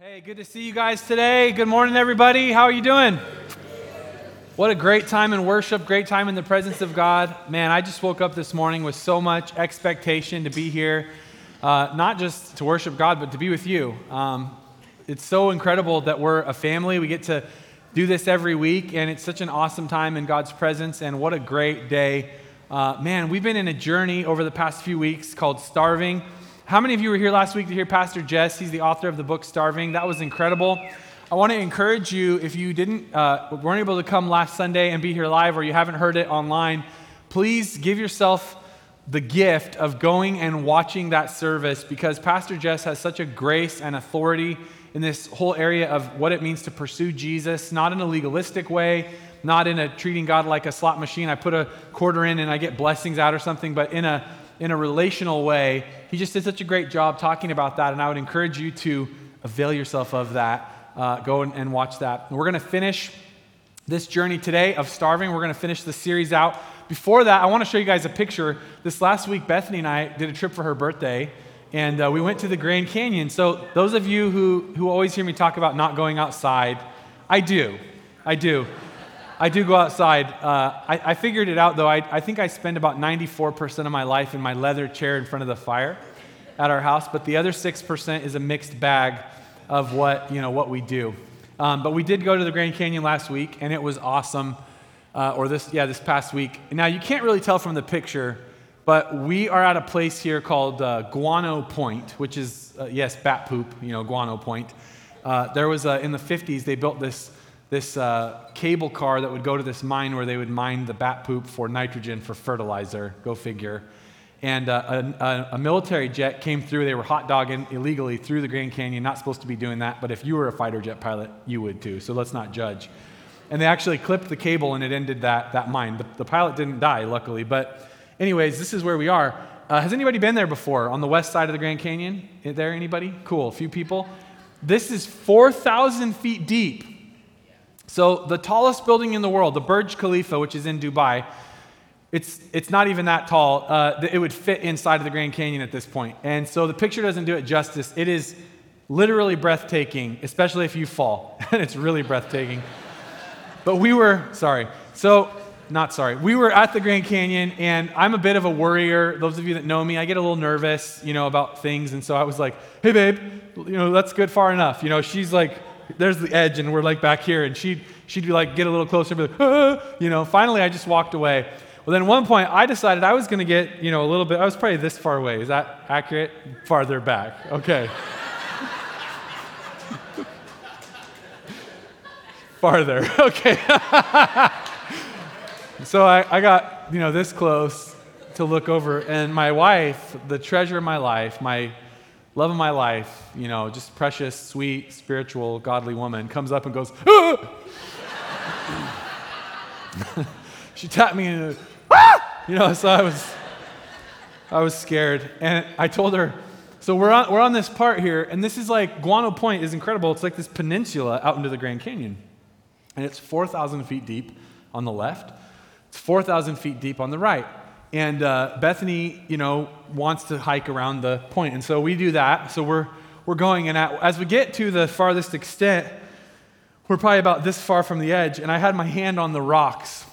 Hey, good to see you guys today. Good morning, everybody. How are you doing? What a great time in worship, great time in the presence of God. Man, I just woke up this morning with so much expectation to be here, uh, not just to worship God, but to be with you. Um, it's so incredible that we're a family. We get to do this every week, and it's such an awesome time in God's presence, and what a great day. Uh, man, we've been in a journey over the past few weeks called Starving. How many of you were here last week to hear Pastor Jess? He's the author of the book Starving. That was incredible. I want to encourage you if you didn't uh, weren't able to come last Sunday and be here live, or you haven't heard it online, please give yourself the gift of going and watching that service because Pastor Jess has such a grace and authority in this whole area of what it means to pursue Jesus, not in a legalistic way, not in a treating God like a slot machine. I put a quarter in and I get blessings out or something, but in a in a relational way. He just did such a great job talking about that, and I would encourage you to avail yourself of that. Uh, go and, and watch that. We're going to finish this journey today of starving. We're going to finish the series out. Before that, I want to show you guys a picture. This last week, Bethany and I did a trip for her birthday, and uh, we went to the Grand Canyon. So, those of you who, who always hear me talk about not going outside, I do. I do. I do go outside. Uh, I, I, figured it out though. I, I think I spend about 94% of my life in my leather chair in front of the fire at our house, but the other 6% is a mixed bag of what, you know, what we do. Um, but we did go to the Grand Canyon last week, and it was awesome. Uh, or this, yeah, this past week. Now, you can't really tell from the picture, but we are at a place here called uh, Guano Point, which is, uh, yes, bat poop, you know, Guano Point. Uh, there was, in the 50s, they built this this uh, cable car that would go to this mine where they would mine the bat poop for nitrogen for fertilizer. Go figure. And uh, a, a, military jet came through. They were hot dogging illegally through the Grand Canyon. Not supposed to be doing that, but if you were a fighter jet pilot, you would too. So let's not judge. And they actually clipped the cable and it ended that, that mine. The, the pilot didn't die, luckily. But, anyways, this is where we are. Uh, has anybody been there before on the west side of the Grand Canyon? Is there anybody? Cool, a few people. This is 4,000 feet deep so, the tallest building in the world, the Burj Khalifa, which is in Dubai, it's, it's not even that tall. Uh, it would fit inside of the Grand Canyon at this point. And so the picture doesn't do it justice. It is literally breathtaking, especially if you fall. and it's really breathtaking. but we were, sorry. So, not sorry. We were at the Grand Canyon, and I'm a bit of a worrier. Those of you that know me, I get a little nervous, you know, about things. And so I was like, hey, babe, you know, that's good far enough. You know, she's like, there's the edge, and we're like back here, and she'd, she'd be like, get a little closer, and be like, ah, you know. Finally, I just walked away. Well, then at one point, I decided I was going to get, you know, a little bit, I was probably this far away. Is that accurate? Farther back. Okay. Farther. Okay. so I, I got, you know, this close to look over, and my wife, the treasure of my life, my love of my life, you know, just precious, sweet, spiritual, godly woman, comes up and goes, ah! she tapped me and, ah! you know, so I was, I was scared. And I told her, so we're on, we're on this part here, and this is like, Guano Point is incredible. It's like this peninsula out into the Grand Canyon. And it's 4,000 feet deep on the left, it's 4,000 feet deep on the right. And uh, Bethany, you know, wants to hike around the point. And so we do that. So we're, we're going. And at, as we get to the farthest extent, we're probably about this far from the edge. And I had my hand on the rocks.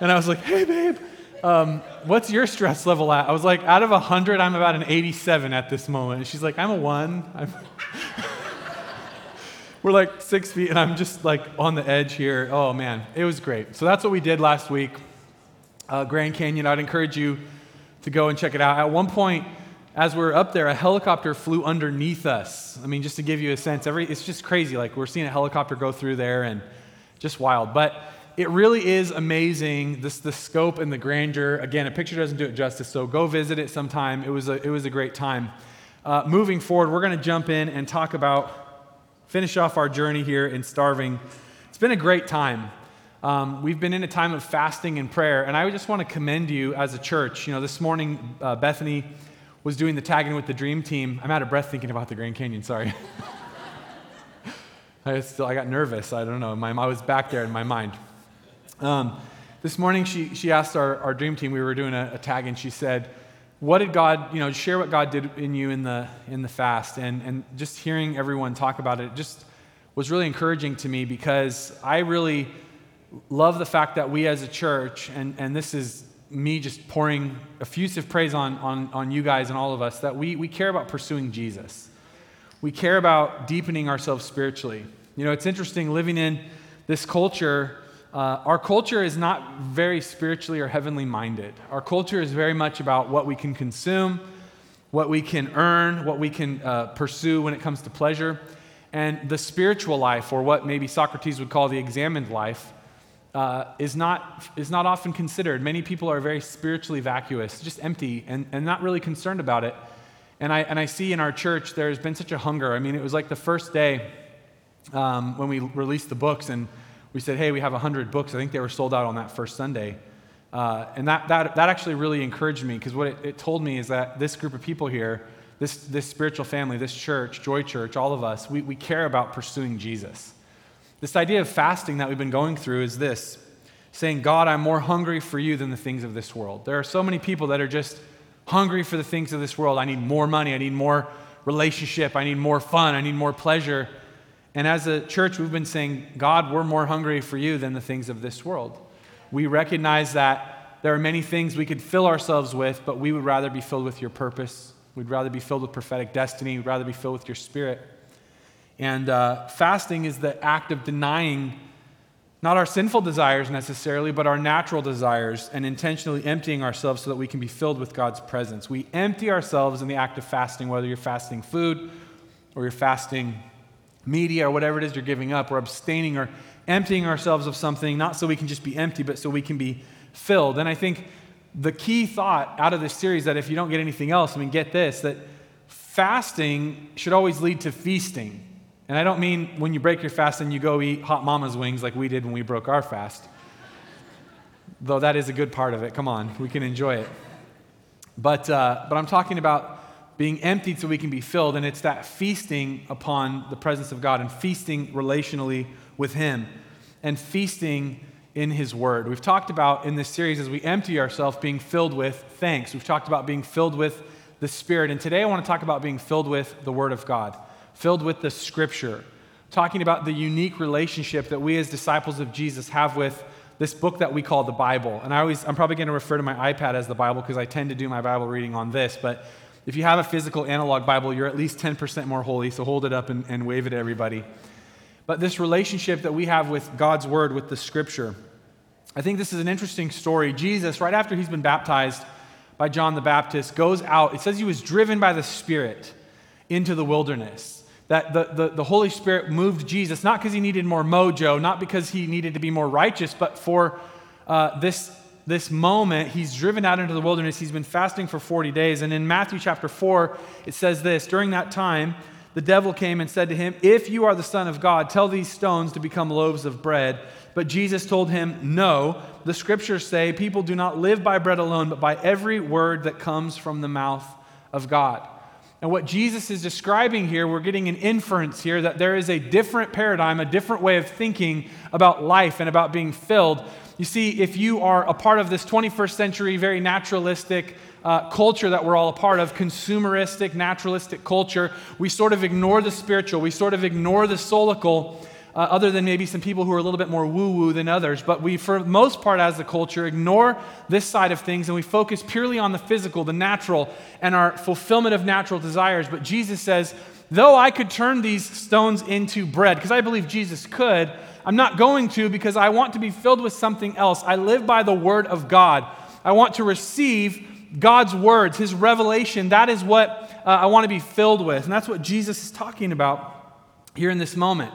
and I was like, hey, babe, um, what's your stress level at? I was like, out of 100, I'm about an 87 at this moment. And she's like, I'm a one. I'm we're like six feet, and I'm just like on the edge here. Oh man, it was great. So that's what we did last week. Uh, Grand Canyon, I'd encourage you to go and check it out. At one point, as we are up there, a helicopter flew underneath us. I mean, just to give you a sense, every, it's just crazy. Like we're seeing a helicopter go through there and just wild. But it really is amazing, this, the scope and the grandeur. Again, a picture doesn't do it justice, so go visit it sometime. It was a, it was a great time. Uh, moving forward, we're going to jump in and talk about finish off our journey here in starving. It's been a great time. Um, we've been in a time of fasting and prayer, and I just want to commend you as a church. You know, this morning, uh, Bethany was doing the tagging with the dream team. I'm out of breath thinking about the Grand Canyon, sorry. I, still, I got nervous. I don't know. My, I was back there in my mind. Um, this morning, she, she asked our, our dream team, we were doing a, a tag, and she said, what did God, you know, share what God did in you in the, in the fast. And, and just hearing everyone talk about it just was really encouraging to me because I really love the fact that we as a church, and, and this is me just pouring effusive praise on, on, on you guys and all of us, that we, we care about pursuing Jesus. We care about deepening ourselves spiritually. You know, it's interesting living in this culture. Uh, our culture is not very spiritually or heavenly minded. Our culture is very much about what we can consume, what we can earn, what we can uh, pursue when it comes to pleasure. And the spiritual life, or what maybe Socrates would call the examined life, uh, is, not, is not often considered. Many people are very spiritually vacuous, just empty, and, and not really concerned about it. And I, and I see in our church there's been such a hunger. I mean, it was like the first day um, when we released the books, and we said, hey, we have 100 books. I think they were sold out on that first Sunday. Uh, and that, that, that actually really encouraged me because what it, it told me is that this group of people here, this, this spiritual family, this church, Joy Church, all of us, we, we care about pursuing Jesus. This idea of fasting that we've been going through is this saying, God, I'm more hungry for you than the things of this world. There are so many people that are just hungry for the things of this world. I need more money. I need more relationship. I need more fun. I need more pleasure. And as a church, we've been saying, God, we're more hungry for you than the things of this world. We recognize that there are many things we could fill ourselves with, but we would rather be filled with your purpose. We'd rather be filled with prophetic destiny. We'd rather be filled with your spirit. And uh, fasting is the act of denying not our sinful desires necessarily, but our natural desires and intentionally emptying ourselves so that we can be filled with God's presence. We empty ourselves in the act of fasting, whether you're fasting food or you're fasting media or whatever it is you're giving up. We're abstaining or emptying ourselves of something, not so we can just be empty, but so we can be filled. And I think the key thought out of this series that if you don't get anything else, I mean, get this that fasting should always lead to feasting. And I don't mean when you break your fast and you go eat hot mama's wings like we did when we broke our fast. Though that is a good part of it. Come on, we can enjoy it. But, uh, but I'm talking about being emptied so we can be filled, and it's that feasting upon the presence of God and feasting relationally with Him and feasting in His Word. We've talked about in this series as we empty ourselves being filled with thanks. We've talked about being filled with the Spirit, and today I want to talk about being filled with the Word of God filled with the scripture, talking about the unique relationship that we as disciples of Jesus have with this book that we call the Bible. And I always, I'm probably going to refer to my iPad as the Bible because I tend to do my Bible reading on this. But if you have a physical analog Bible, you're at least 10% more holy. So hold it up and, and wave it at everybody. But this relationship that we have with God's Word, with the Scripture, I think this is an interesting story. Jesus, right after he's been baptized by John the Baptist, goes out. It says he was driven by the Spirit into the wilderness that the, the, the, Holy Spirit moved Jesus, not because he needed more mojo, not because he needed to be more righteous, but for uh, this, this moment, he's driven out into the wilderness. He's been fasting for 40 days. And in Matthew chapter 4, it says this During that time, the devil came and said to him, If you are the Son of God, tell these stones to become loaves of bread. But Jesus told him, No. The scriptures say, People do not live by bread alone, but by every word that comes from the mouth of God. And what Jesus is describing here, we're getting an inference here that there is a different paradigm, a different way of thinking about life and about being filled. You see, if you are a part of this 21st century, very naturalistic uh, culture that we're all a part of, consumeristic, naturalistic culture, we sort of ignore the spiritual, we sort of ignore the soulical uh, other than maybe some people who are a little bit more woo woo than others. But we, for most part, as a culture, ignore this side of things and we focus purely on the physical, the natural, and our fulfillment of natural desires. But Jesus says, though I could turn these stones into bread, because I believe Jesus could, I'm not going to because I want to be filled with something else. I live by the word of God. I want to receive God's words, His revelation. That is what uh, I want to be filled with. And that's what Jesus is talking about here in this moment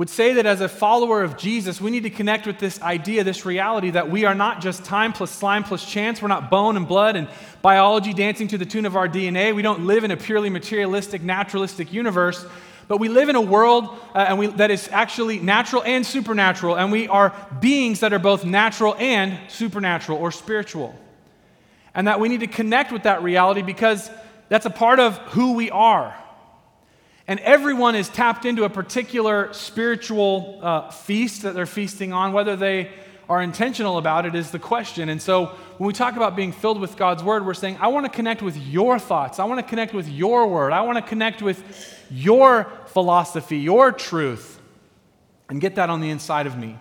would say that as a follower of Jesus, we need to connect with this idea, this reality that we are not just time plus slime plus chance. We're not bone and blood and biology dancing to the tune of our DNA. We don't live in a purely materialistic, naturalistic universe, but we live in a world uh, and we, that is actually natural and supernatural, and we are beings that are both natural and supernatural or spiritual. And that we need to connect with that reality because that's a part of who we are. And everyone is tapped into a particular spiritual uh, feast that they're feasting on, whether they are intentional about it is the question. And so when we talk about being filled with God's word, we're saying, I want to connect with your thoughts. I want to connect with your word. I want to connect with your philosophy, your truth, and get that on the inside of me.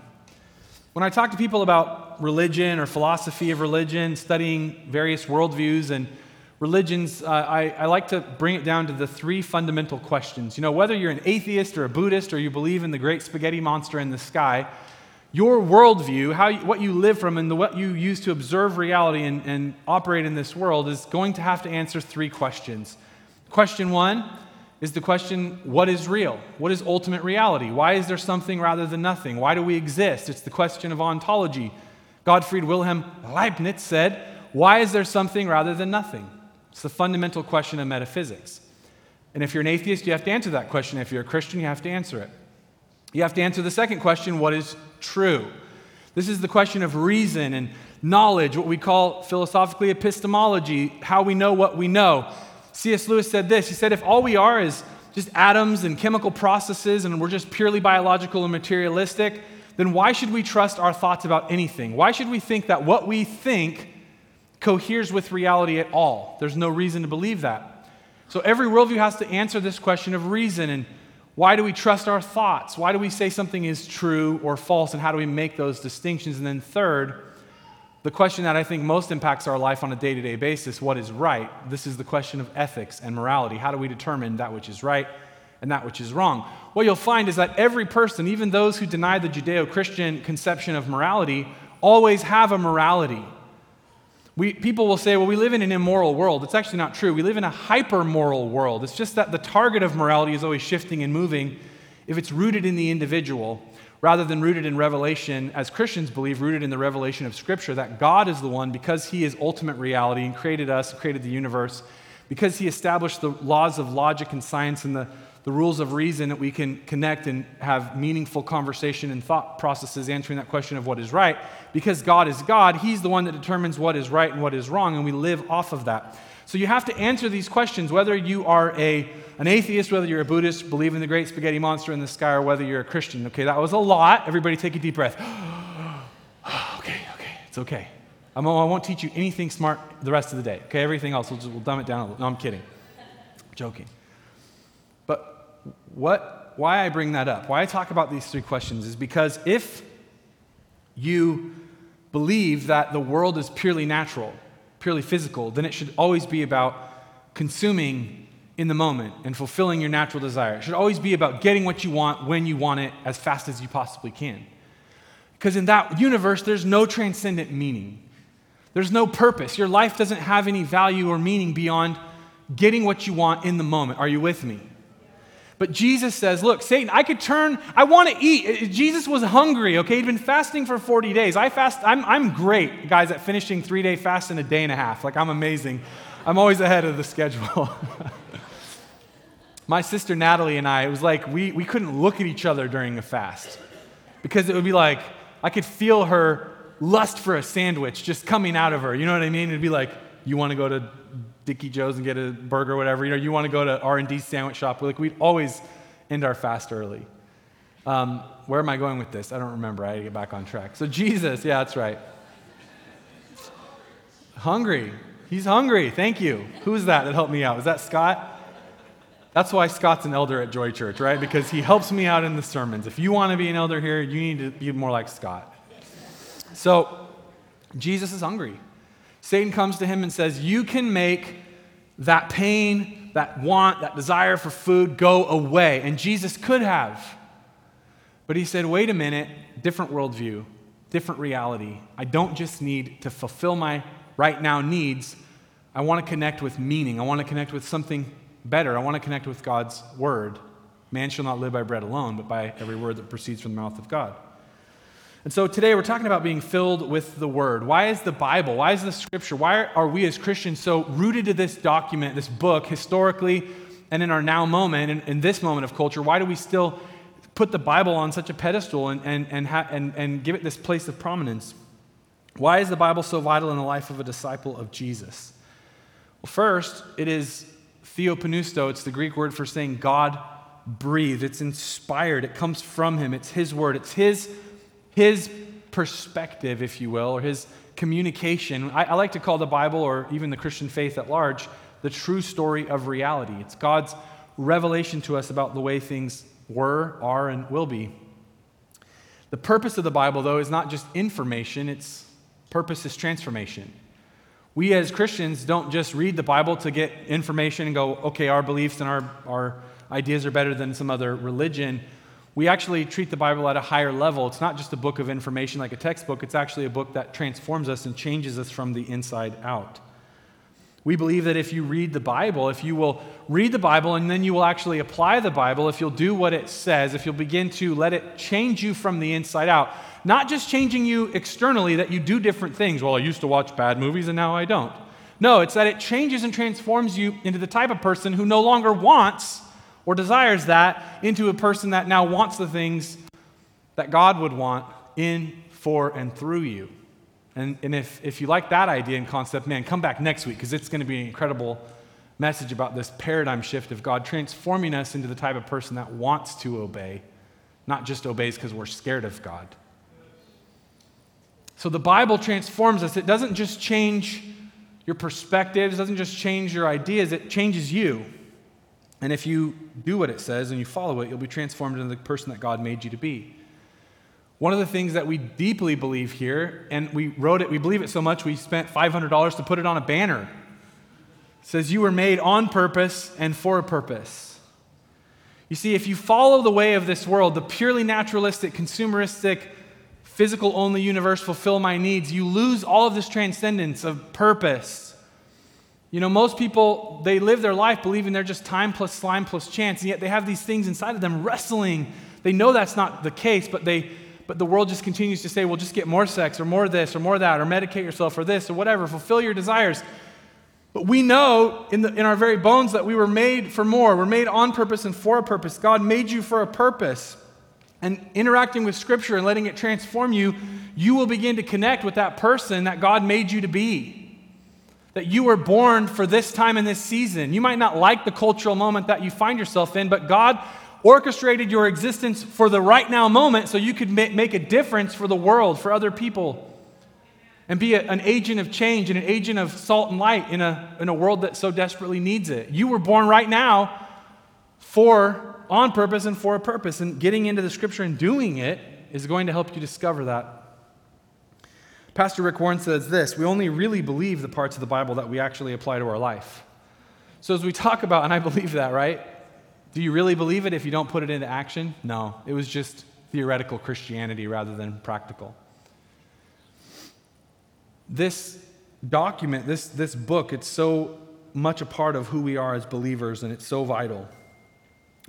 When I talk to people about religion or philosophy of religion, studying various worldviews and religions, uh, I, I like to bring it down to the three fundamental questions. You know, whether you're an atheist or a Buddhist or you believe in the great spaghetti monster in the sky, your worldview, how you, what you live from, and the, what you use to observe reality and, and operate in this world is going to have to answer three questions. Question one is the question what is real? What is ultimate reality? Why is there something rather than nothing? Why do we exist? It's the question of ontology. Gottfried Wilhelm Leibniz said, Why is there something rather than nothing? It's the fundamental question of metaphysics. And if you're an atheist, you have to answer that question. If you're a Christian, you have to answer it. You have to answer the second question what is true? This is the question of reason and knowledge, what we call philosophically epistemology, how we know what we know. C.S. Lewis said this He said, if all we are is just atoms and chemical processes and we're just purely biological and materialistic, then why should we trust our thoughts about anything? Why should we think that what we think coheres with reality at all? There's no reason to believe that. So every worldview has to answer this question of reason and why do we trust our thoughts? Why do we say something is true or false? And how do we make those distinctions? And then, third, the question that I think most impacts our life on a day to day basis what is right? This is the question of ethics and morality. How do we determine that which is right and that which is wrong? What you'll find is that every person, even those who deny the Judeo Christian conception of morality, always have a morality. We, people will say, well, we live in an immoral world. It's actually not true. We live in a hyper moral world. It's just that the target of morality is always shifting and moving if it's rooted in the individual rather than rooted in revelation, as Christians believe, rooted in the revelation of Scripture, that God is the one, because He is ultimate reality and created us, created the universe, because He established the laws of logic and science and the the rules of reason that we can connect and have meaningful conversation and thought processes answering that question of what is right. Because God is God, He's the one that determines what is right and what is wrong, and we live off of that. So you have to answer these questions whether you are a, an atheist, whether you're a Buddhist, believe in the great spaghetti monster in the sky, or whether you're a Christian. Okay, that was a lot. Everybody take a deep breath. okay, okay, it's okay. I'm, I won't teach you anything smart the rest of the day. Okay, everything else, we'll, just, we'll dumb it down a little. No, I'm kidding. joking what, why I bring that up, why I talk about these three questions is because if you believe that the world is purely natural, purely physical, then it should always be about consuming in the moment and fulfilling your natural desire. It should always be about getting what you want when you want it as fast as you possibly can. Because in that universe, there's no transcendent meaning. There's no purpose. Your life doesn't have any value or meaning beyond getting what you want in the moment. Are you with me? But Jesus says, Look, Satan, I could turn, I want to eat. Uh, Jesus was hungry, okay? He'd been fasting for 40 days. I fast, I'm, I'm great, guys, at finishing three day fast in a day and a half. Like, I'm amazing. I'm always ahead of the schedule. My sister Natalie and I, it was like we, we couldn't look at each other during a fast because it would be like I could feel her lust for a sandwich just coming out of her. You know what I mean? It'd be like, you want to go to Dickie Joe's and get a burger or whatever. You know, you want to go to R&D sandwich shop. Like we'd always end our fast early. Um, where am I going with this? I don't remember. I had to get back on track. So Jesus, yeah, that's right. Hungry. He's hungry. Thank you. Who's that that helped me out? Is that Scott? That's why Scott's an elder at Joy Church, right? Because he helps me out in the sermons. If you want to be an elder here, you need to be more like Scott. So, Jesus is hungry. Satan comes to him and says, You can make that pain, that want, that desire for food go away. And Jesus could have. But he said, Wait a minute, different worldview, different reality. I don't just need to fulfill my right now needs. I want to connect with meaning. I want to connect with something better. I want to connect with God's word. Man shall not live by bread alone, but by every word that proceeds from the mouth of God. And so today we're talking about being filled with the Word. Why is the Bible, why is the Scripture, why are we as Christians so rooted to this document, this book, historically and in our now moment, in, in this moment of culture? Why do we still put the Bible on such a pedestal and, and, and, ha- and, and give it this place of prominence? Why is the Bible so vital in the life of a disciple of Jesus? Well, first, it is theopneustos. It's the Greek word for saying God breathed. It's inspired. It comes from Him. It's His word. It's His his perspective, if you will, or his communication. I, I like to call the Bible, or even the Christian faith at large, the true story of reality. It's God's revelation to us about the way things were, are, and will be. The purpose of the Bible, though, is not just information, its purpose is transformation. We as Christians don't just read the Bible to get information and go, okay, our beliefs and our, our ideas are better than some other religion. We actually treat the Bible at a higher level. It's not just a book of information like a textbook, it's actually a book that transforms us and changes us from the inside out. We believe that if you read the Bible, if you will read the Bible and then you will actually apply the Bible, if you'll do what it says, if you'll begin to let it change you from the inside out, not just changing you externally that you do different things. Well, I used to watch bad movies and now I don't. No, it's that it changes and transforms you into the type of person who no longer wants or desires that into a person that now wants the things that God would want in, for, and through you. And, and if, if you like that idea and concept, man, come back next week because it's going to be an incredible message about this paradigm shift of God transforming us into the type of person that wants to obey, not just obeys because we're scared of God. So the Bible transforms us. It doesn't just change your perspectives, it doesn't just change your ideas, it changes you. And if you do what it says and you follow it, you'll be transformed into the person that God made you to be. One of the things that we deeply believe here, and we wrote it, we believe it so much, we spent $500 to put it on a banner. It says, You were made on purpose and for a purpose. You see, if you follow the way of this world, the purely naturalistic, consumeristic, physical only universe, fulfill my needs, you lose all of this transcendence of purpose. You know, most people, they live their life believing they're just time plus slime plus chance, and yet they have these things inside of them wrestling. They know that's not the case, but they but the world just continues to say, well, just get more sex or more this or more that or medicate yourself or this or whatever, fulfill your desires. But we know in, the, in our very bones that we were made for more. We're made on purpose and for a purpose. God made you for a purpose. And interacting with Scripture and letting it transform you, you will begin to connect with that person that God made you to be. That you were born for this time in this season. You might not like the cultural moment that you find yourself in, but God orchestrated your existence for the right now moment so you could make a difference for the world, for other people, and be a, an agent of change and an agent of salt and light in a, in a world that so desperately needs it. You were born right now for, on purpose and for a purpose, and getting into the scripture and doing it is going to help you discover that. Pastor Rick Warren says this We only really believe the parts of the Bible that we actually apply to our life. So, as we talk about, and I believe that, right? Do you really believe it if you don't put it into action? No, it was just theoretical Christianity rather than practical. This document, this, this book, it's so much a part of who we are as believers, and it's so vital.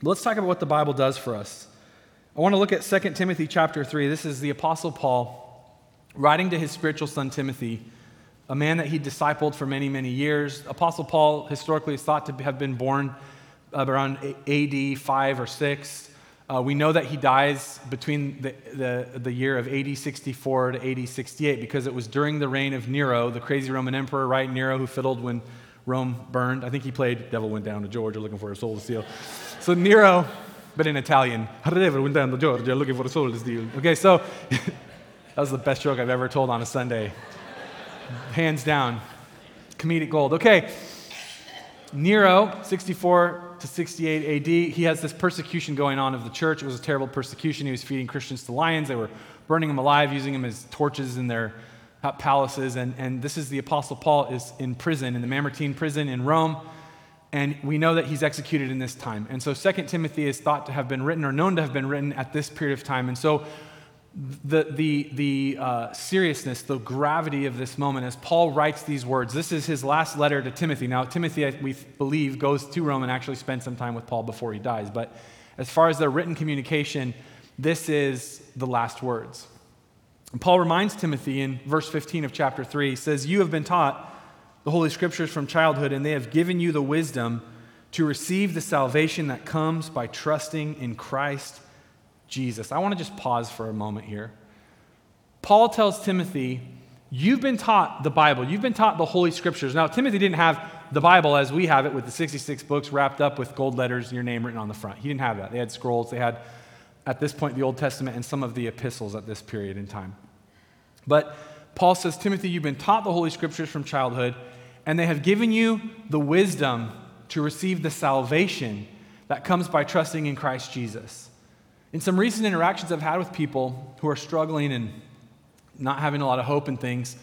But let's talk about what the Bible does for us. I want to look at 2 Timothy chapter 3. This is the Apostle Paul writing to his spiritual son Timothy, a man that he discipled for many, many years. Apostle Paul historically is thought to have been born around AD 5 or 6. Uh, we know that he dies between the, the, the year of AD 64 to AD 68 because it was during the reign of Nero, the crazy Roman emperor, right? Nero, who fiddled when Rome burned. I think he played Devil Went Down to Georgia looking for a soul to steal. So Nero, but in Italian, Devil went down to Georgia looking for a soul to steal. Okay, so that was the best joke I've ever told on a Sunday. Hands down. Comedic gold. Okay, Nero, 64 to 68 AD, he has this persecution going on of the church. It was a terrible persecution. He was feeding Christians to lions. They were burning them alive, using them as torches in their palaces. And, and this is the Apostle Paul is in prison, in the Mamertine prison in Rome. And we know that he's executed in this time. And so 2 Timothy is thought to have been written or known to have been written at this period of time. And so the, the, the uh, seriousness, the gravity of this moment as Paul writes these words. This is his last letter to Timothy. Now, Timothy, we believe, goes to Rome and actually spends some time with Paul before he dies. But as far as their written communication, this is the last words. And Paul reminds Timothy in verse 15 of chapter 3, he says, You have been taught the Holy Scriptures from childhood, and they have given you the wisdom to receive the salvation that comes by trusting in Christ Jesus. I want to just pause for a moment here. Paul tells Timothy, You've been taught the Bible, you've been taught the Holy Scriptures. Now, Timothy didn't have the Bible as we have it with the 66 books wrapped up with gold letters and your name written on the front. He didn't have that. They had scrolls, they had, at this point, the Old Testament and some of the epistles at this period in time. But Paul says, Timothy, you've been taught the Holy Scriptures from childhood, and they have given you the wisdom to receive the salvation that comes by trusting in Christ Jesus. In some recent interactions I've had with people who are struggling and not having a lot of hope in things,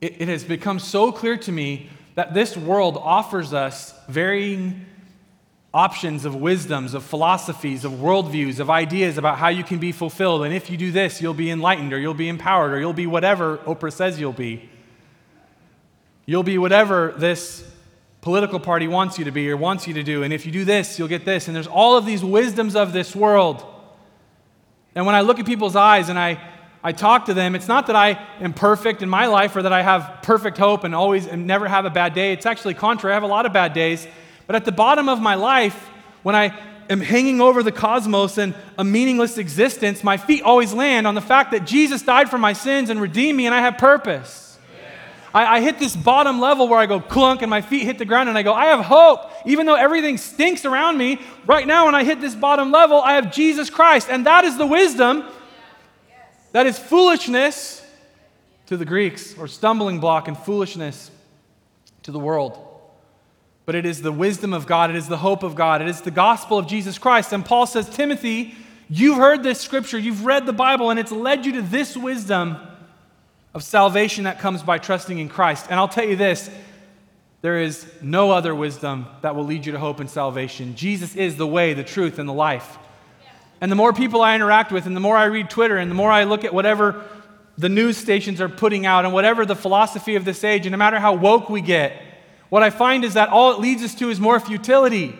it, it has become so clear to me that this world offers us varying options of wisdoms, of philosophies, of worldviews, of ideas about how you can be fulfilled. And if you do this, you'll be enlightened, or you'll be empowered, or you'll be whatever Oprah says you'll be. You'll be whatever this political party wants you to be or wants you to do. And if you do this, you'll get this. And there's all of these wisdoms of this world. And when I look at people's eyes and I, I talk to them, it's not that I am perfect in my life or that I have perfect hope and always and never have a bad day. It's actually contrary. I have a lot of bad days. But at the bottom of my life, when I am hanging over the cosmos and a meaningless existence, my feet always land on the fact that Jesus died for my sins and redeemed me and I have purpose. I, I, hit this bottom level where I go clunk and my feet hit the ground and I go, I have hope. Even though everything stinks around me, right now when I hit this bottom level, I have Jesus Christ. And that is the wisdom that is foolishness to the Greeks, or stumbling block and foolishness to the world but it is the wisdom of God, it is the hope of God, it is the gospel of Jesus Christ. And Paul says, Timothy, you've heard this scripture, you've read the Bible, and it's led you to this wisdom of salvation that comes by trusting in Christ. And I'll tell you this there is no other wisdom that will lead you to hope and salvation. Jesus is the way, the truth, and the life. And the more people I interact with, and the more I read Twitter, and the more I look at whatever the news stations are putting out, and whatever the philosophy of this age, and no matter how woke we get, what I find is that all it leads us to is more futility.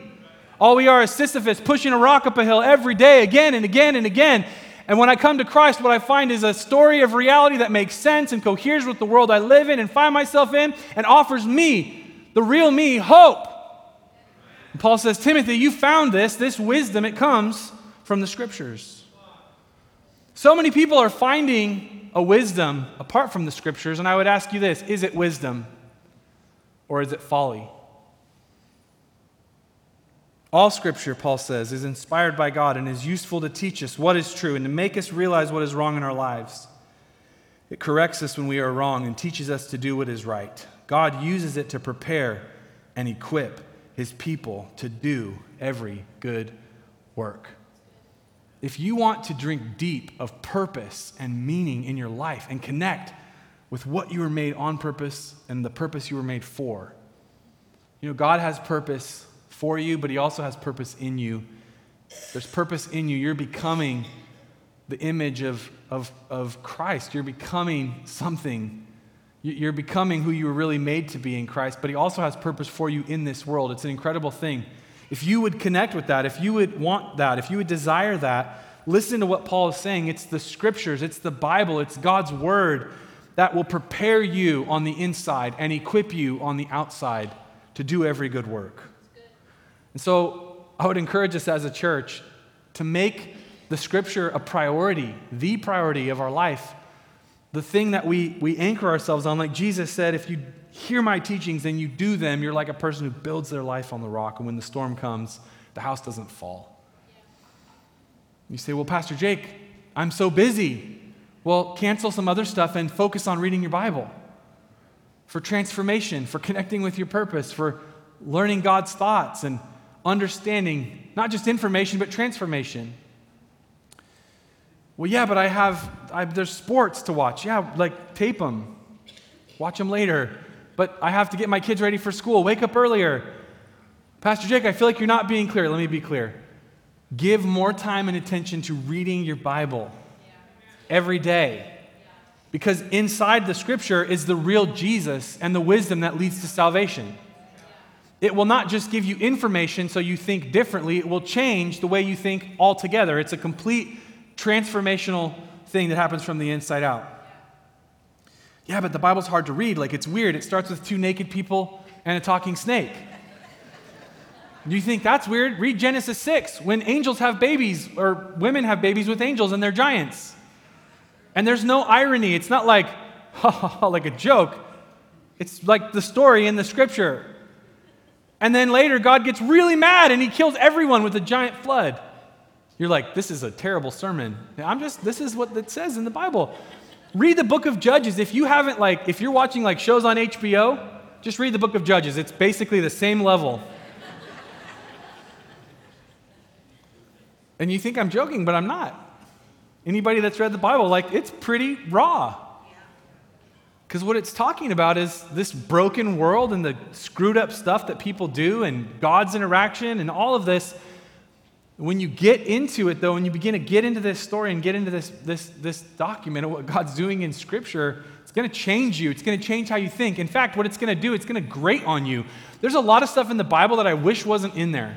All we are is Sisyphus pushing a rock up a hill every day, again and again and again. And when I come to Christ, what I find is a story of reality that makes sense and coheres with the world I live in and find myself in and offers me, the real me, hope. And Paul says, Timothy, you found this, this wisdom, it comes from the scriptures. So many people are finding a wisdom apart from the scriptures, and I would ask you this is it wisdom? or is it folly? All scripture, Paul says, is inspired by God and is useful to teach us what is true and to make us realize what is wrong in our lives. It corrects us when we are wrong and teaches us to do what is right. God uses it to prepare and equip his people to do every good work. If you want to drink deep of purpose and meaning in your life and connect with what you were made on purpose and the purpose you were made for. You know, God has purpose for you, but He also has purpose in you. There's purpose in you. You're becoming the image of, of, of Christ. You're becoming something. You're becoming who you were really made to be in Christ, but He also has purpose for you in this world. It's an incredible thing. If you would connect with that, if you would want that, if you would desire that, listen to what Paul is saying. It's the scriptures, it's the Bible, it's God's word that will prepare you on the inside and equip you on the outside to do every good work. And so I would encourage us as a church to make the scripture a priority, the priority of our life, the thing that we, we anchor ourselves on. Like Jesus said, if you hear my teachings and you do them, you're like a person who builds their life on the rock, and when the storm comes, the house doesn't fall. You say, Well, Pastor Jake, I'm so busy. Well, cancel some other stuff and focus on reading your Bible for transformation, for connecting with your purpose, for learning God's thoughts and understanding not just information, but transformation. Well, yeah, but I have, I, there's sports to watch. Yeah, like tape them, watch them later. But I have to get my kids ready for school, wake up earlier. Pastor Jake, I feel like you're not being clear. Let me be clear. Give more time and attention to reading your Bible every day. Because inside the scripture is the real Jesus and the wisdom that leads to salvation. It will not just give you information so you think differently, it will change the way you think altogether. It's a complete transformational thing that happens from the inside out. Yeah, but the Bible's hard to read. Like, it's weird. It starts with two naked people and a talking snake. Do you think that's weird? Read Genesis 6 when angels have babies or women have babies with angels and they're giants. And there's no irony. It's not like, ha ha ha, like a joke. It's like the story in the scripture. And then later, God gets really mad and he kills everyone with a giant flood. You're like, this is a terrible sermon. I'm just, this is what it says in the Bible. read the book of Judges. If you haven't, like, if you're watching like shows on HBO, just read the book of Judges. It's basically the same level. and you think I'm joking, but I'm not. Anybody that's read the Bible, like, it's pretty raw. Because what it's talking about is this broken world and the screwed up stuff that people do and God's interaction and all of this. When you get into it, though, when you begin to get into this story and get into this, this, this document of what God's doing in Scripture, it's going to change you. It's going to change how you think. In fact, what it's going to do, it's going to grate on you. There's a lot of stuff in the Bible that I wish wasn't in there.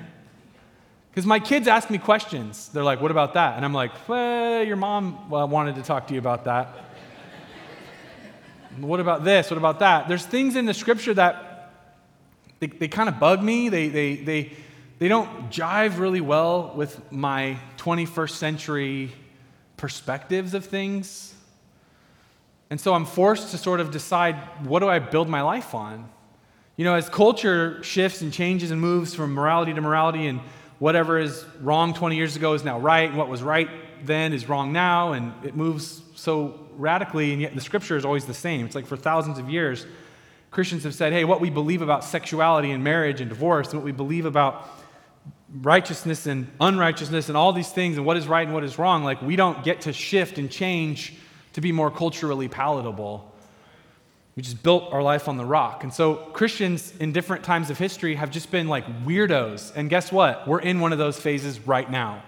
Because my kids ask me questions. They're like, what about that? And I'm like, well, your mom uh, wanted to talk to you about that. What about this? What about that? There's things in the scripture that they, they kind of bug me. They, they, they, they don't jive really well with my 21st century perspectives of things. And so I'm forced to sort of decide what do I build my life on? You know, as culture shifts and changes and moves from morality to morality, and whatever is wrong 20 years ago is now right, and what was right then is wrong now, and it moves so radically, and yet the scripture is always the same. It's like for thousands of years, Christians have said, hey, what we believe about sexuality and marriage and divorce, and what we believe about righteousness and unrighteousness and all these things and what is right and what is wrong, like we don't get to shift and change to be more culturally palatable. We just built our life on the rock. And so Christians in different times of history have just been like weirdos. And guess what? We're in one of those phases right now.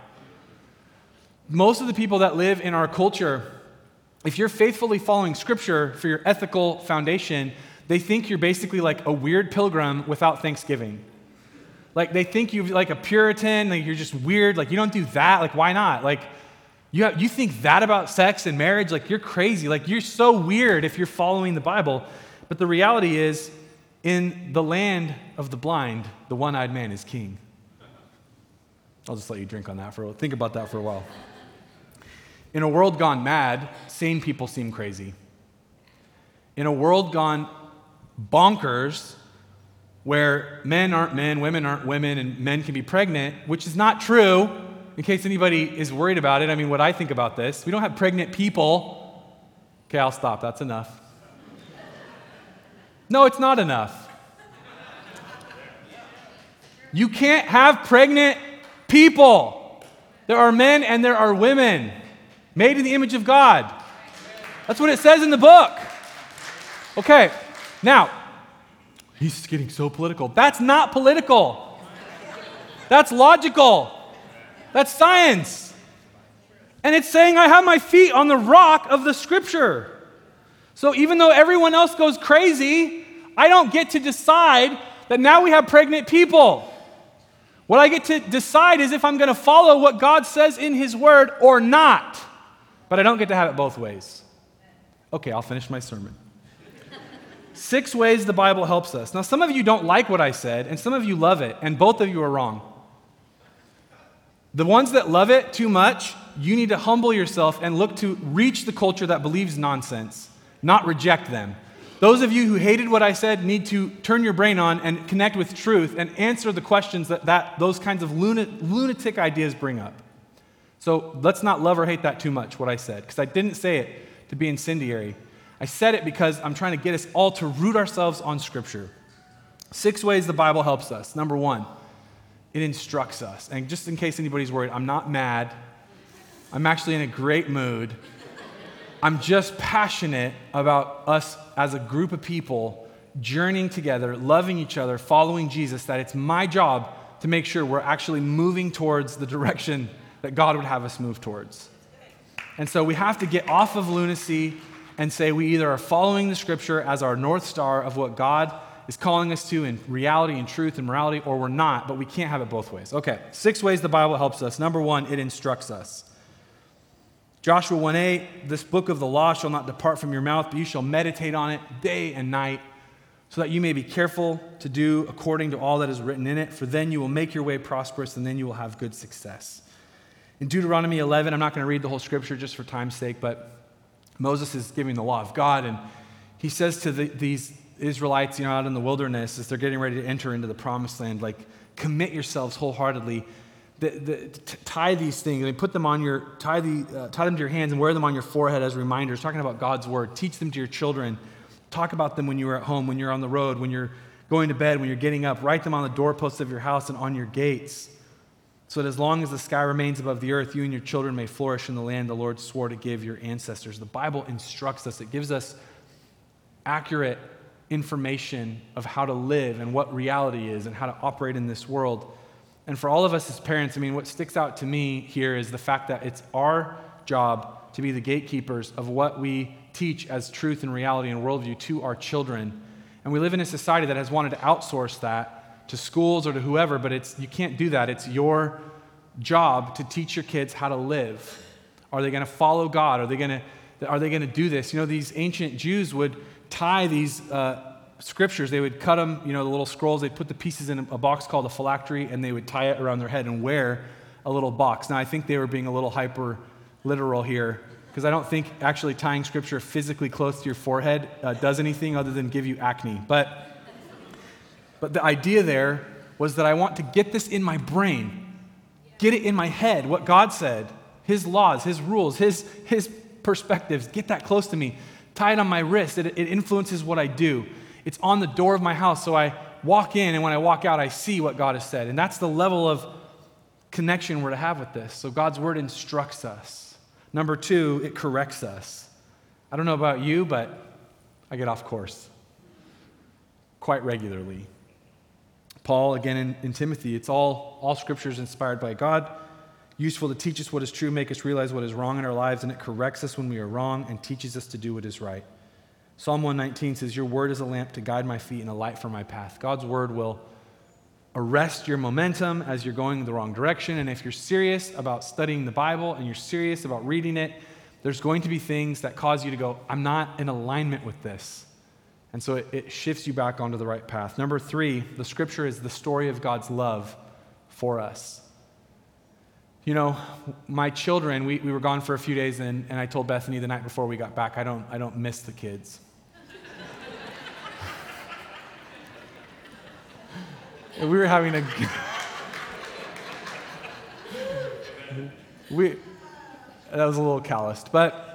Most of the people that live in our culture if you're faithfully following scripture for your ethical foundation, they think you're basically like a weird pilgrim without Thanksgiving. Like they think you're like a Puritan, like you're just weird, like you don't do that, like why not? Like you, have, you think that about sex and marriage, like you're crazy, like you're so weird if you're following the Bible. But the reality is, in the land of the blind, the one eyed man is king. I'll just let you drink on that for a while. Think about that for a while. In a world gone mad, sane people seem crazy. In a world gone bonkers, where men aren't men, women aren't women, and men can be pregnant, which is not true, in case anybody is worried about it. I mean, what I think about this, we don't have pregnant people. Okay, I'll stop. That's enough. No, it's not enough. You can't have pregnant people. There are men and there are women made in the image of God. That's what it says in the book. Okay, now, he's getting so political. That's not political, that's logical, that's science. And it's saying I have my feet on the rock of the scripture. So even though everyone else goes crazy, I don't get to decide that now we have pregnant people. What I get to decide is if I'm going to follow what God says in His Word or not. But I don't get to have it both ways. Okay, I'll finish my sermon. Six ways the Bible helps us. Now, some of you don't like what I said, and some of you love it, and both of you are wrong. The ones that love it too much, you need to humble yourself and look to reach the culture that believes nonsense, not reject them. Those of you who hated what I said need to turn your brain on and connect with truth and answer the questions that, that those kinds of lunatic ideas bring up. So let's not love or hate that too much, what I said, because I didn't say it to be incendiary. I said it because I'm trying to get us all to root ourselves on Scripture. Six ways the Bible helps us. Number one, it instructs us. And just in case anybody's worried, I'm not mad. I'm actually in a great mood. I'm just passionate about us as a group of people journeying together, loving each other, following Jesus, that it's my job to make sure we're actually moving towards the direction that God would have us move towards. And so we have to get off of lunacy and say we either are following the scripture as our north star of what God is calling us to in reality and truth and morality, or we're not, but we can't have it both ways. Okay, six ways the Bible helps us. Number one, it instructs us. Joshua 1 8, this book of the law shall not depart from your mouth, but you shall meditate on it day and night, so that you may be careful to do according to all that is written in it, for then you will make your way prosperous, and then you will have good success. In Deuteronomy 11, I'm not going to read the whole scripture just for time's sake, but Moses is giving the law of God, and he says to the, these Israelites, you know, out in the wilderness, as they're getting ready to enter into the promised land, like, commit yourselves wholeheartedly. the, the, t- tie these things. I mean, put them on your, tie, the, uh, tie them to your hands and wear them on your forehead as reminders, talking about God's word. Teach them to your children. Talk about them when you are at home, when you're on the road, when you're going to bed, when you're getting up. Write them on the doorposts of your house and on your gates so that as long as the sky remains above the earth, you and your children may flourish in the land the Lord swore to give your ancestors. The Bible instructs us, it gives us accurate information of how to live and what reality is and how to operate in this world. And for all of us as parents, I mean, what sticks out to me here is the fact that it's our job to be the gatekeepers of what we teach as truth and reality and worldview to our children. And we live in a society that has wanted to outsource that to schools or to whoever, but it's, you can't do that. It's your job to teach your kids how to live. Are they going to follow God? Are they going to, are they going to do this? You know, these ancient Jews would tie these uh, scriptures, they would cut them, you know, the little scrolls, they'd put the pieces in a box called a phylactery, and they would tie it around their head and wear a little box. Now, I think they were being a little hyper literal here because I don't think actually tying scripture physically close to your forehead uh, does anything other than give you acne. But but the idea there was that I want to get this in my brain, get it in my head, what God said, His laws, His rules, His, his perspectives, get that close to me. Tie it on my wrist. It, it influences what I do. It's on the door of my house, so I walk in, and when I walk out, I see what God has said. And that's the level of connection we're to have with this. So God's word instructs us. Number two, it corrects us. I don't know about you, but I get off course quite regularly. Paul, again in, in Timothy, it's all, all scripture is inspired by God, useful to teach us what is true, make us realize what is wrong in our lives, and it corrects us when we are wrong and teaches us to do what is right. Psalm 119 says, Your word is a lamp to guide my feet and a light for my path. God's word will arrest your momentum as you're going the wrong direction. And if you're serious about studying the Bible and you're serious about reading it, there's going to be things that cause you to go, I'm not in alignment with this. And so it, it shifts you back onto the right path. Number three, the scripture is the story of God's love for us. You know, my children, we, we were gone for a few days, and, and I told Bethany the night before we got back, I don't, I don't miss the kids. we were having a. we, that was a little calloused, but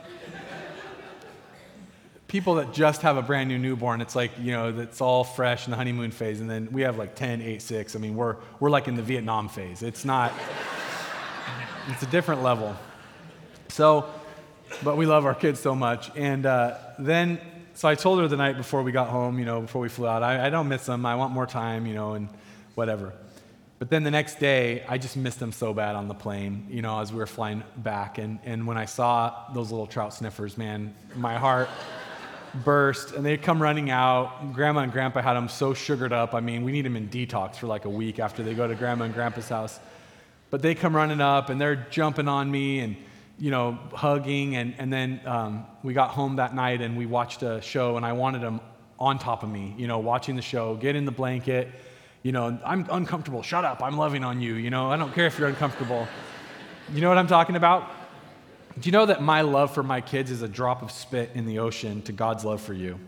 people that just have a brand new newborn, it's like, you know, it's all fresh in the honeymoon phase. And then we have like 10, 8, 6. I mean, we're, we're like in the Vietnam phase. It's not, it's a different level. So, but we love our kids so much. And uh, then, so I told her the night before we got home, you know, before we flew out, I, I don't miss them. I want more time, you know, and whatever. But then the next day, I just missed them so bad on the plane, you know, as we were flying back. And, and when I saw those little trout sniffers, man, my heart burst and they come running out. Grandma and grandpa had them so sugared up. I mean, we need them in detox for like a week after they go to grandma and grandpa's house. But they come running up and they're jumping on me and, you know, hugging. And, and then um, we got home that night and we watched a show and I wanted them on top of me, you know, watching the show, get in the blanket. You know, I'm uncomfortable. Shut up. I'm loving on you. You know, I don't care if you're uncomfortable. You know what I'm talking about? Do you know that my love for my kids is a drop of spit in the ocean to God's love for you?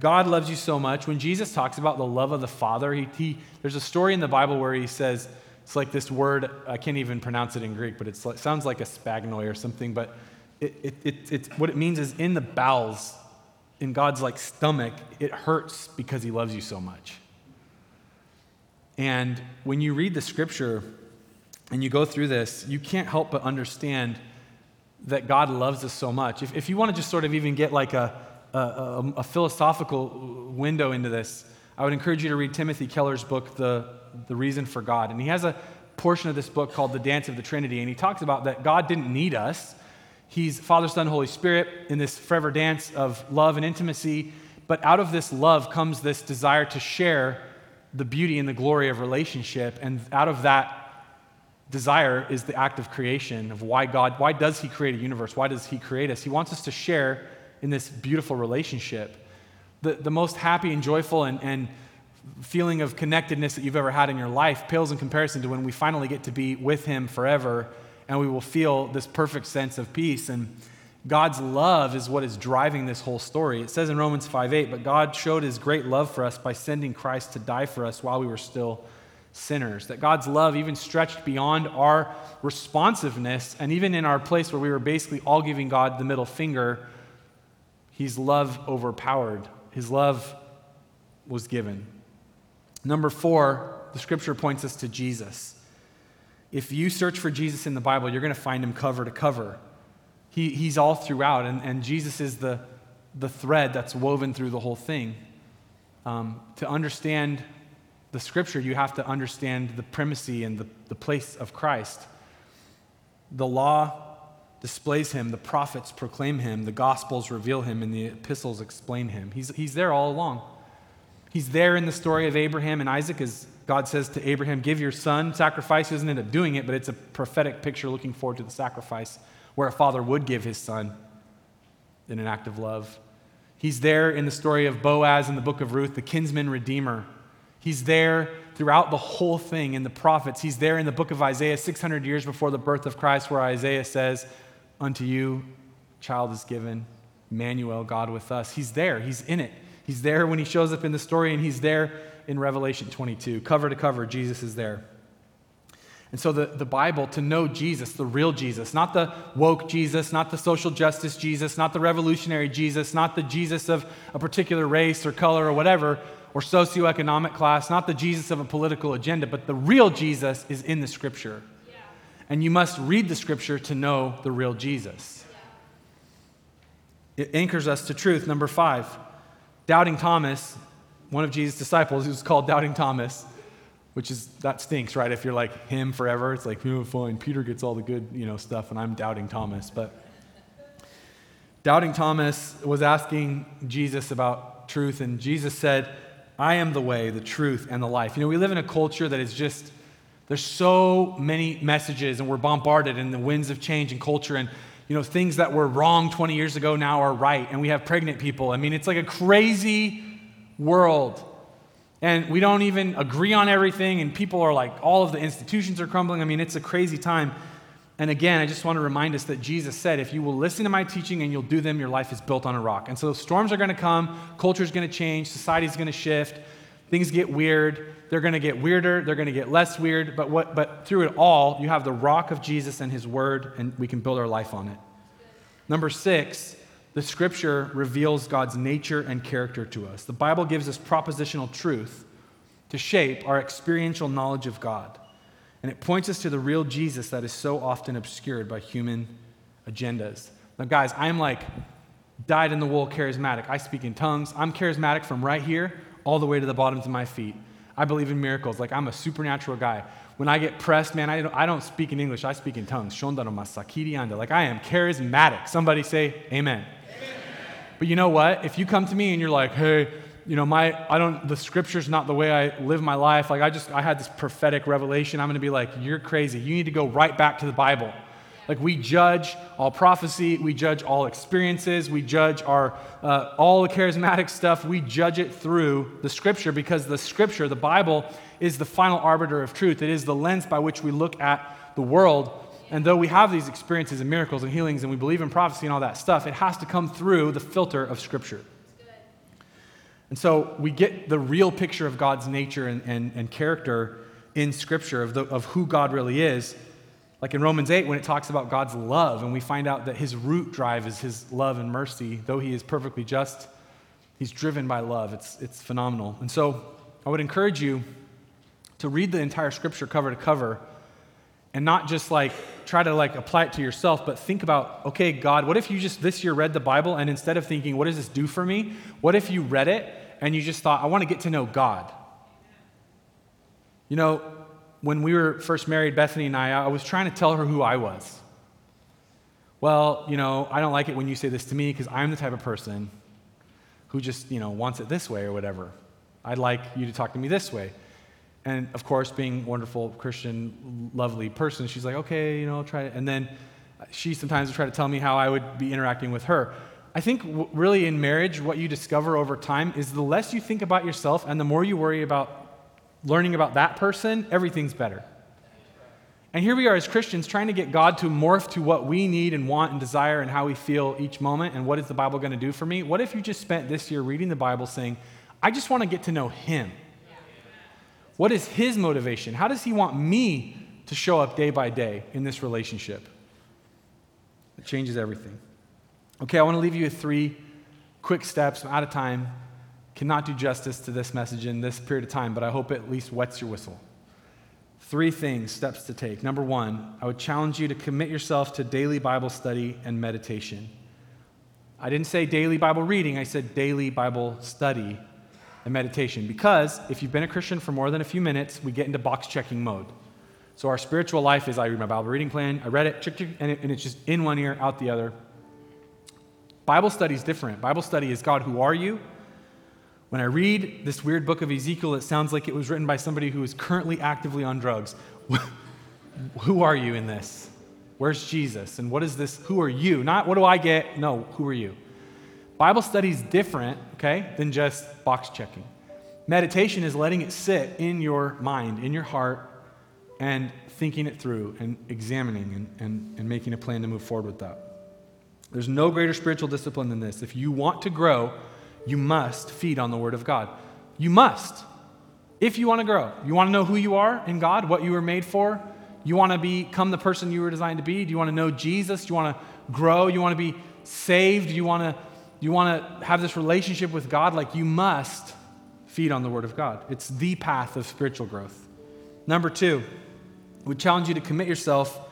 God loves you so much. When Jesus talks about the love of the Father, he, he, there's a story in the Bible where he says, it's like this word, I can't even pronounce it in Greek, but it sounds like a spagnoi or something, but it, it, it, it, what it means is in the bowels, in God's like stomach, it hurts because he loves you so much. And when you read the scripture, and you go through this, you can't help but understand that God loves us so much. If, if you want to just sort of even get like a, a, a, a, philosophical window into this, I would encourage you to read Timothy Keller's book, the, the Reason for God. And he has a portion of this book called The Dance of the Trinity, and he talks about that God didn't need us. He's Father, Son, Holy Spirit in this forever dance of love and intimacy. But out of this love comes this desire to share the beauty and the glory of relationship. And out of that desire is the act of creation of why God, why does He create a universe? Why does He create us? He wants us to share in this beautiful relationship. The, the most happy and joyful and, and feeling of connectedness that you've ever had in your life pales in comparison to when we finally get to be with Him forever and we will feel this perfect sense of peace. And God's love is what is driving this whole story. It says in Romans 5 8, but God showed His great love for us by sending Christ to die for us while we were still sinners, that God's love even stretched beyond our responsiveness, and even in our place where we were basically all giving God the middle finger, His love overpowered. His love was given. Number four, the scripture points us to Jesus. If you search for Jesus in the Bible, you're going to find him cover to cover. He, he's all throughout, and, and Jesus is the, the thread that's woven through the whole thing. Um, to understand the scripture, you have to understand the primacy and the, the place of Christ. The law displays him, the prophets proclaim him, the gospels reveal him, and the epistles explain him. He's, he's there all along. He's there in the story of Abraham and Isaac as God says to Abraham, Give your son. Sacrifice He doesn't end up doing it, but it's a prophetic picture looking forward to the sacrifice where a father would give his son in an act of love. He's there in the story of Boaz in the book of Ruth, the kinsman redeemer. He's there throughout the whole thing in the prophets. He's there in the book of Isaiah, 600 years before the birth of Christ, where Isaiah says, Unto you, child is given, Emmanuel, God with us. He's there, he's in it. He's there when he shows up in the story, and he's there in Revelation 22. Cover to cover, Jesus is there. And so, the, the Bible, to know Jesus, the real Jesus, not the woke Jesus, not the social justice Jesus, not the revolutionary Jesus, not the Jesus of a particular race or color or whatever, or socioeconomic class, not the Jesus of a political agenda, but the real Jesus is in the scripture. Yeah. And you must read the scripture to know the real Jesus. Yeah. It anchors us to truth. Number five, Doubting Thomas, one of Jesus' disciples, who's called Doubting Thomas, which is, that stinks, right? If you're like him forever, it's like, oh, fine, Peter gets all the good, you know, stuff, and I'm doubting Thomas. But doubting Thomas was asking Jesus about truth, and Jesus said, I am the way, the truth, and the life. You know, we live in a culture that is just, there's so many messages, and we're bombarded in the winds of change and culture, and you know, things that were wrong 20 years ago now are right, and we have pregnant people. I mean, it's like a crazy world. And we don't even agree on everything, and people are like, all of the institutions are crumbling. I mean, it's a crazy time. And again, I just want to remind us that Jesus said, if you will listen to my teaching and you'll do them, your life is built on a rock. And so storms are going to come, culture is going to change, society is going to shift, things get weird. They're going to get weirder, they're going to get less weird, but, what, but through it all, you have the rock of Jesus and his word, and we can build our life on it. Number six, the scripture reveals God's nature and character to us. The Bible gives us propositional truth to shape our experiential knowledge of God. And it points us to the real Jesus that is so often obscured by human agendas. Now, guys, I'm like dyed in the wool charismatic. I speak in tongues. I'm charismatic from right here all the way to the bottoms of my feet. I believe in miracles. Like, I'm a supernatural guy. When I get pressed, man, I don't, I don't speak in English. I speak in tongues. Like, I am charismatic. Somebody say, Amen. But you know what? If you come to me and you're like, hey, you know, my, I don't, the scripture's not the way I live my life. Like, I just, I had this prophetic revelation. I'm going to be like, you're crazy. You need to go right back to the Bible. Like, we judge all prophecy, we judge all experiences, we judge our, uh, all the charismatic stuff, we judge it through the scripture because the scripture, the Bible, is the final arbiter of truth. It is the lens by which we look at the world and though we have these experiences and miracles and healings and we believe in prophecy and all that stuff, it has to come through the filter of Scripture. And so we get the real picture of God's nature and, and, and character in Scripture of, the, of who God really is. Like in Romans 8, when it talks about God's love, and we find out that his root drive is his love and mercy. Though he is perfectly just, he's driven by love. It's, it's phenomenal. And so I would encourage you to read the entire Scripture cover to cover and not just like try to like apply it to yourself but think about okay god what if you just this year read the bible and instead of thinking what does this do for me? What if you read it and you just thought i want to get to know god? You know when we were first married bethany and i i was trying to tell her who i was. Well you know i don't like it when you say this to me because i'm the type of person who just you know wants it this way or whatever. I'd like you to talk to me this way and of course, being wonderful Christian, lovely person, she's like, okay, you know, try it. And then she sometimes would try to tell me how I would be interacting with her. I think w- really in marriage, what you discover over time is the less you think about yourself and the more you worry about learning about that person, everything's better. And here we are as Christians trying to get God to morph to what we need and want and desire and how we feel each moment and what is the Bible going to do for me? What if you just spent this year reading the Bible saying, I just want to get to know Him? What is His motivation? How does He want me to show up day by day in this relationship? It changes everything. Okay, I want to leave you with three quick steps. I'm out of time. Cannot do justice to this message in this period of time, but I hope it at least wets your whistle. Three things, steps to take. Number one, I would challenge you to commit yourself to daily Bible study and meditation. I didn't say daily Bible reading, I said daily Bible study and meditation. Because if you've been a Christian for more than a few minutes, we get into box checking mode. So our spiritual life is I read my Bible reading plan, I read it, and, it, and it's just in one ear, out the other. Bible study is different. Bible study is God, who are you? When I read this weird book of Ezekiel, it sounds like it was written by somebody who is currently actively on drugs. who are you in this? Where's Jesus? And what is this? Who are you? Not what do I get? No, who are you? Bible study is different, okay, than just box checking. Meditation is letting it sit in your mind, in your heart, and thinking it through and examining and, and, and making a plan to move forward with that. There's no greater spiritual discipline than this. If you want to grow, you must feed on the Word of God. You must. If you want to grow, you want to know who you are in God, what you were made for, you want to become the person you were designed to be, do you want to know Jesus, do you want to grow, you want to be saved, do you want to, you want to have this relationship with God, like you must feed on the Word of God. It's the path of spiritual growth. Number two, we challenge you to commit yourself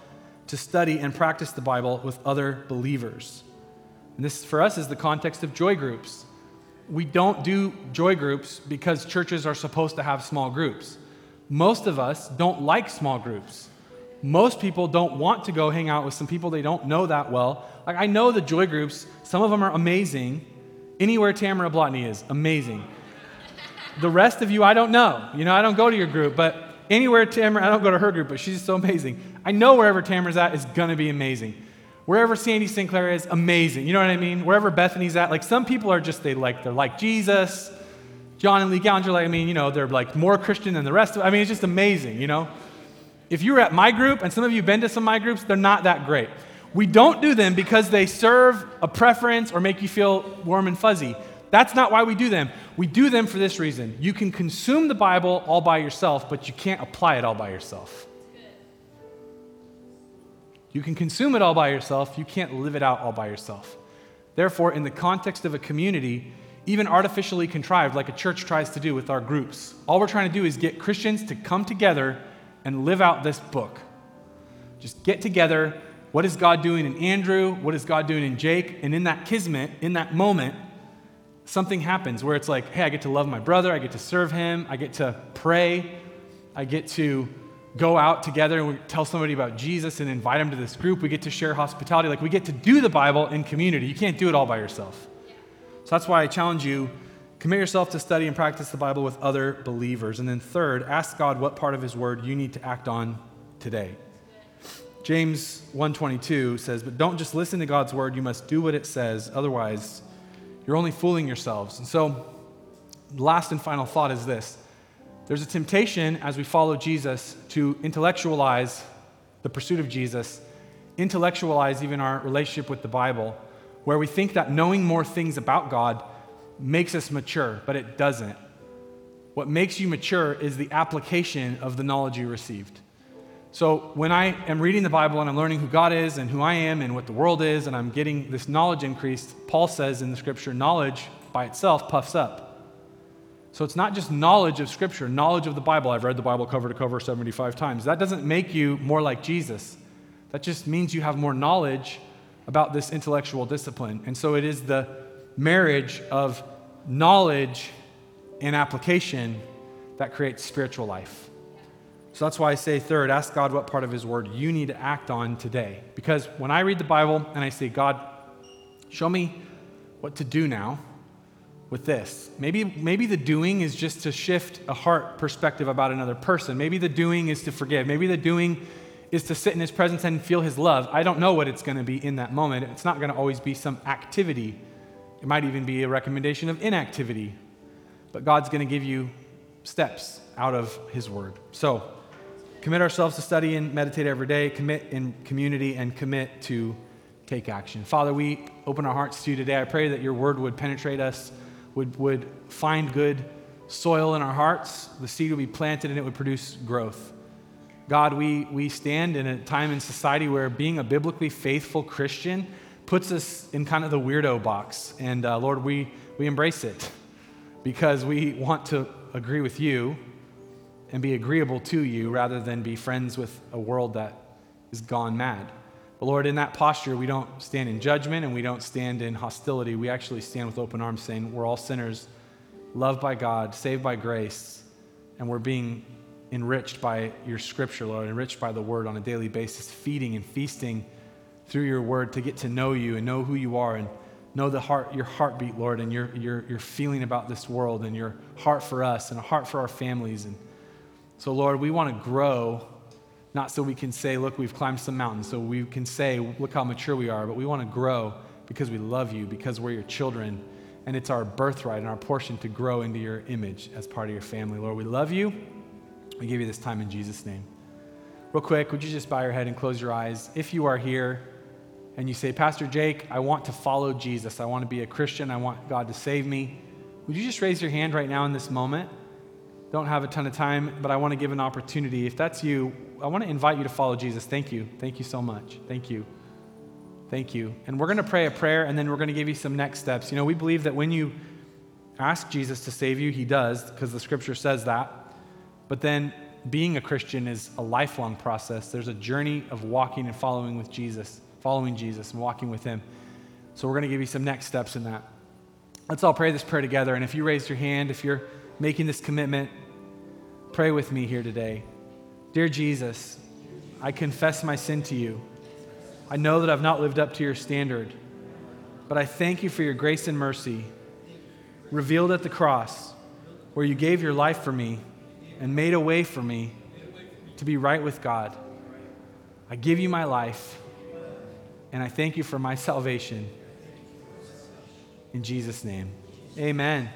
to study and practice the Bible with other believers. And this, for us, is the context of joy groups we don't do joy groups because churches are supposed to have small groups. Most of us don't like small groups. Most people don't want to go hang out with some people they don't know that well. Like, I know the joy groups, some of them are amazing. Anywhere Tamara Blotney is, amazing. The rest of you, I don't know. You know, I don't go to your group, but anywhere Tamara, I don't go to her group, but she's so amazing. I know wherever Tamara's at is gonna be amazing. Wherever Sandy Sinclair is, amazing. You know what I mean? Wherever Bethany's at, like some people are just, they like, they're like Jesus. John and Lee Gallagher, like, I mean, you know, they're like more Christian than the rest of I mean, it's just amazing, you know? If you were at my group, and some of you have been to some of my groups, they're not that great. We don't do them because they serve a preference or make you feel warm and fuzzy. That's not why we do them. We do them for this reason. You can consume the Bible all by yourself, but you can't apply it all by yourself. You can consume it all by yourself, you can't live it out all by yourself. Therefore, in the context of a community, even artificially contrived, like a church tries to do with our groups, all we're trying to do is get Christians to come together and live out this book. Just get together. What is God doing in Andrew? What is God doing in Jake? And in that kismet, in that moment, something happens where it's like, hey, I get to love my brother, I get to serve him, I get to pray, I get to go out together and we tell somebody about Jesus and invite them to this group. We get to share hospitality. Like we get to do the Bible in community. You can't do it all by yourself. So that's why I challenge you commit yourself to study and practice the Bible with other believers. And then third, ask God what part of his word you need to act on today. James 1:22 says, "But don't just listen to God's word, you must do what it says, otherwise you're only fooling yourselves." And so last and final thought is this. There's a temptation as we follow Jesus to intellectualize the pursuit of Jesus, intellectualize even our relationship with the Bible, where we think that knowing more things about God makes us mature, but it doesn't. What makes you mature is the application of the knowledge you received. So when I am reading the Bible and I'm learning who God is and who I am and what the world is, and I'm getting this knowledge increased, Paul says in the scripture, knowledge by itself puffs up. So it's not just knowledge of Scripture, knowledge of the Bible. I've read the Bible cover to cover 75 times. That doesn't make you more like Jesus. That just means you have more knowledge about this intellectual discipline. And so it is the marriage of knowledge and application that creates spiritual life. So that's why I say, third, ask God what part of His Word you need to act on today. Because when I read the Bible and I say, God, show me what to do now, with this. Maybe, maybe the doing is just to shift a heart perspective about another person. Maybe the doing is to forgive. Maybe the doing is to sit in his presence and feel his love. I don't know what it's going to be in that moment. It's not going to always be some activity, it might even be a recommendation of inactivity. But God's going to give you steps out of his word. So, commit ourselves to study and meditate every day, commit in community, and commit to take action. Father, we open our hearts to you today. I pray that your word would penetrate us would, would find good soil in our hearts, the seed would be planted and it would produce growth. God, we, we stand in a time in society where being a biblically faithful Christian puts us in kind of the weirdo box. And uh, Lord, we, we embrace it because we want to agree with you and be agreeable to you rather than be friends with a world that is gone mad. But Lord, in that posture, we don't stand in judgment and we don't stand in hostility. We actually stand with open arms saying, We're all sinners, loved by God, saved by grace, and we're being enriched by your scripture, Lord, enriched by the word on a daily basis, feeding and feasting through your word to get to know you and know who you are and know the heart, your heartbeat, Lord, and your, your, your feeling about this world and your heart for us and a heart for our families. And so, Lord, we want to grow, not so we can say, look, we've climbed some mountains, so we can say, look how mature we are, but we want to grow because we love you, because we're your children, and it's our birthright and our portion to grow into your image as part of your family. Lord, we love you. We give you this time in Jesus' name. Real quick, would you just bow your head and close your eyes? If you are here and you say, Pastor Jake, I want to follow Jesus, I want to be a Christian, I want God to save me, would you just raise your hand right now in this moment? Don't have a ton of time, but I want to give an opportunity. If that's you, I want to invite you to follow Jesus. Thank you. Thank you so much. Thank you. Thank you. And we're going to pray a prayer and then we're going to give you some next steps. You know, we believe that when you ask Jesus to save you, he does, because the scripture says that. But then being a Christian is a lifelong process. There's a journey of walking and following with Jesus, following Jesus and walking with Him. So we're going to give you some next steps in that. Let's all pray this prayer together. And if you raised your hand, if you're making this commitment, pray with me here today. Dear Jesus, I confess my sin to you. I know that I've not lived up to your standard, but I thank you for your grace and mercy revealed at the cross, where you gave your life for me and made a way for me to be right with God. I give you my life, and I thank you for my salvation. In Jesus' name, amen.